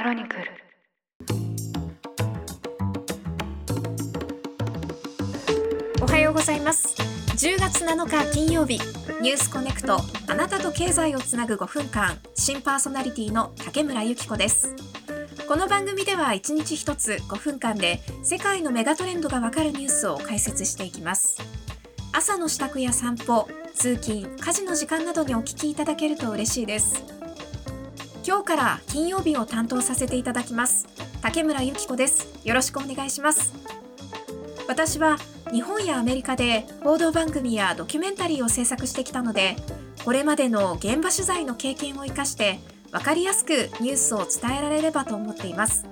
クロニクル。おはようございます。10月7日金曜日。ニュースコネクト。あなたと経済をつなぐ5分間新パーソナリティの竹村由紀子です。この番組では1日1つ5分間で世界のメガトレンドがわかるニュースを解説していきます。朝の支度や散歩通勤家事の時間などにお聞きいただけると嬉しいです。今日から金曜日を担当させていただきます。竹村由紀子です。よろしくお願いします。私は日本やアメリカで報道番組やドキュメンタリーを制作してきたのでこれまでの現場取材の経験を生かして分かりやすくニュースを伝えられればと思っています。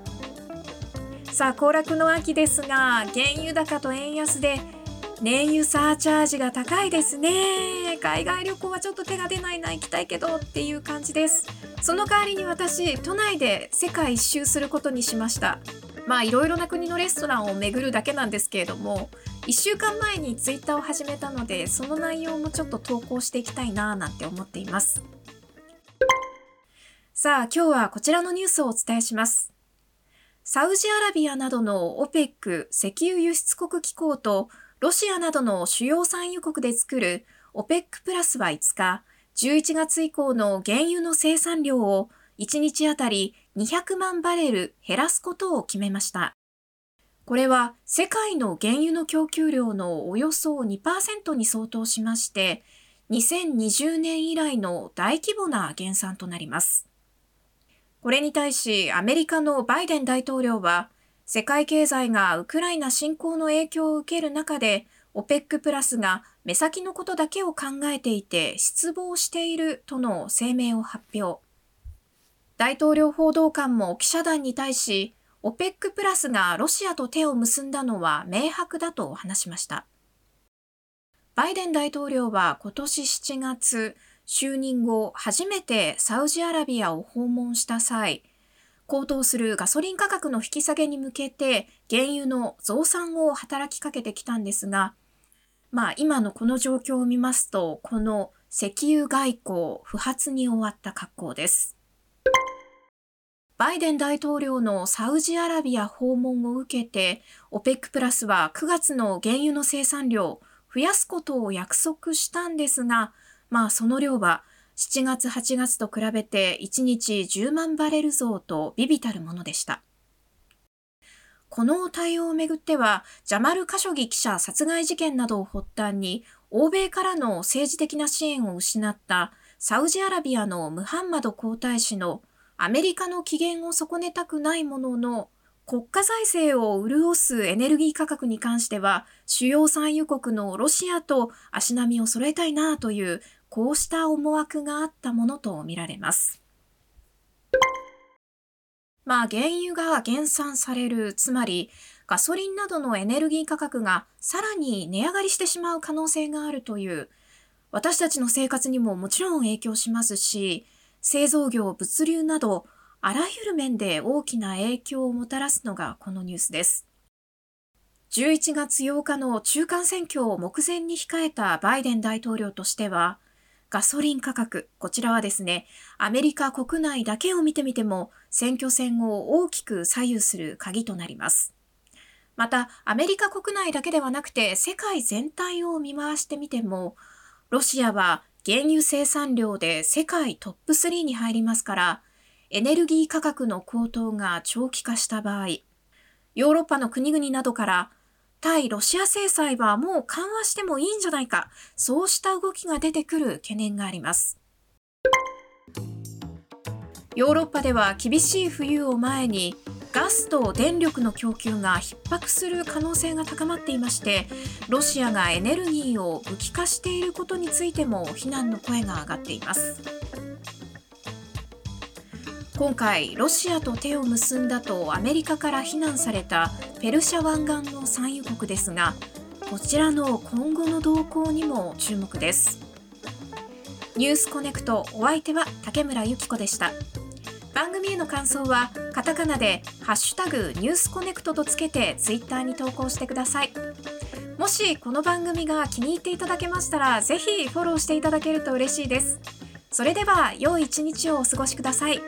さあ行楽の秋ですが原油高と円安で燃油サーチャージが高いですね。海外旅行はちょっと手が出ないな行きたいけどっていう感じです。その代わりに私都内で世界一周することにしました。まあいろいろな国のレストランを巡るだけなんですけれども1週間前にツイッターを始めたのでその内容もちょっと投稿していきたいなぁなんて思っています。さあ今日はこちらのニュースをお伝えします。サウジアラビアなどの OPEC 石油輸出国機構とロシアなどの主要産油国で作る OPEC プラスは5日、11月以降の原油の生産量を1日あたり200万バレル減らすことを決めました。これは世界の原油の供給量のおよそ2%に相当しまして、2020年以来の大規模な減産となります。これに対しアメリカのバイデン大統領は、世界経済がウクライナ侵攻の影響を受ける中で、OPEC プラスが目先のことだけを考えていて失望しているとの声明を発表。大統領報道官も記者団に対し、OPEC プラスがロシアと手を結んだのは明白だと話しました。バイデン大統領は今年7月、就任後初めてサウジアラビアを訪問した際、高騰するガソリン価格の引き下げに向けて原油の増産を働きかけてきたんですが、まあ今のこの状況を見ますと、この石油外交不発に終わった格好です。バイデン大統領のサウジアラビア訪問を受けて、OPEC プラスは9月の原油の生産量増やすことを約束したんですが、まあその量は7月8月と比べて1日10万バレル増と微々たるものでした。この対応をめぐっては、ジャマル・カショギ記者殺害事件などを発端に、欧米からの政治的な支援を失ったサウジアラビアのムハンマド皇太子のアメリカの機嫌を損ねたくないものの、国家財政を潤すエネルギー価格に関しては、主要産油国のロシアと足並みを揃えたいなというこうした思惑があったものとみられます。まあ原油が減産される、つまりガソリンなどのエネルギー価格がさらに値上がりしてしまう可能性があるという、私たちの生活にももちろん影響しますし、製造業、物流など、あらゆる面で大きな影響をもたらすのがこのニュースです。11月8日の中間選挙を目前に控えたバイデン大統領としては、ガソリン価格、こちらはですね、アメリカ国内だけを見てみても、選挙戦を大きく左右する鍵となります。また、アメリカ国内だけではなくて、世界全体を見回してみても、ロシアは原油生産量で世界トップ3に入りますから、エネルギー価格の高騰が長期化した場合、ヨーロッパの国々などから対ロシア制裁はもう緩和してもいいんじゃないか、そうした動きが出てくる懸念があります。ヨーロッパでは厳しい冬を前にガスと電力の供給が逼迫する可能性が高まっていましてロシアがエネルギーを武器化していることについても非難の声が上がっています。今回ロシアと手を結んだとアメリカから非難されたペルシャ湾岸の産油国ですがこちらの今後の動向にも注目です。ニュースコネクトお相手は竹村由紀子でした。番組への感想はカタカナでハッシュタグニュースコネクトとつけてツイッターに投稿してください。もしこの番組が気に入っていただけましたらぜひフォローしていただけると嬉しいです。それでは良い一日をお過ごしください。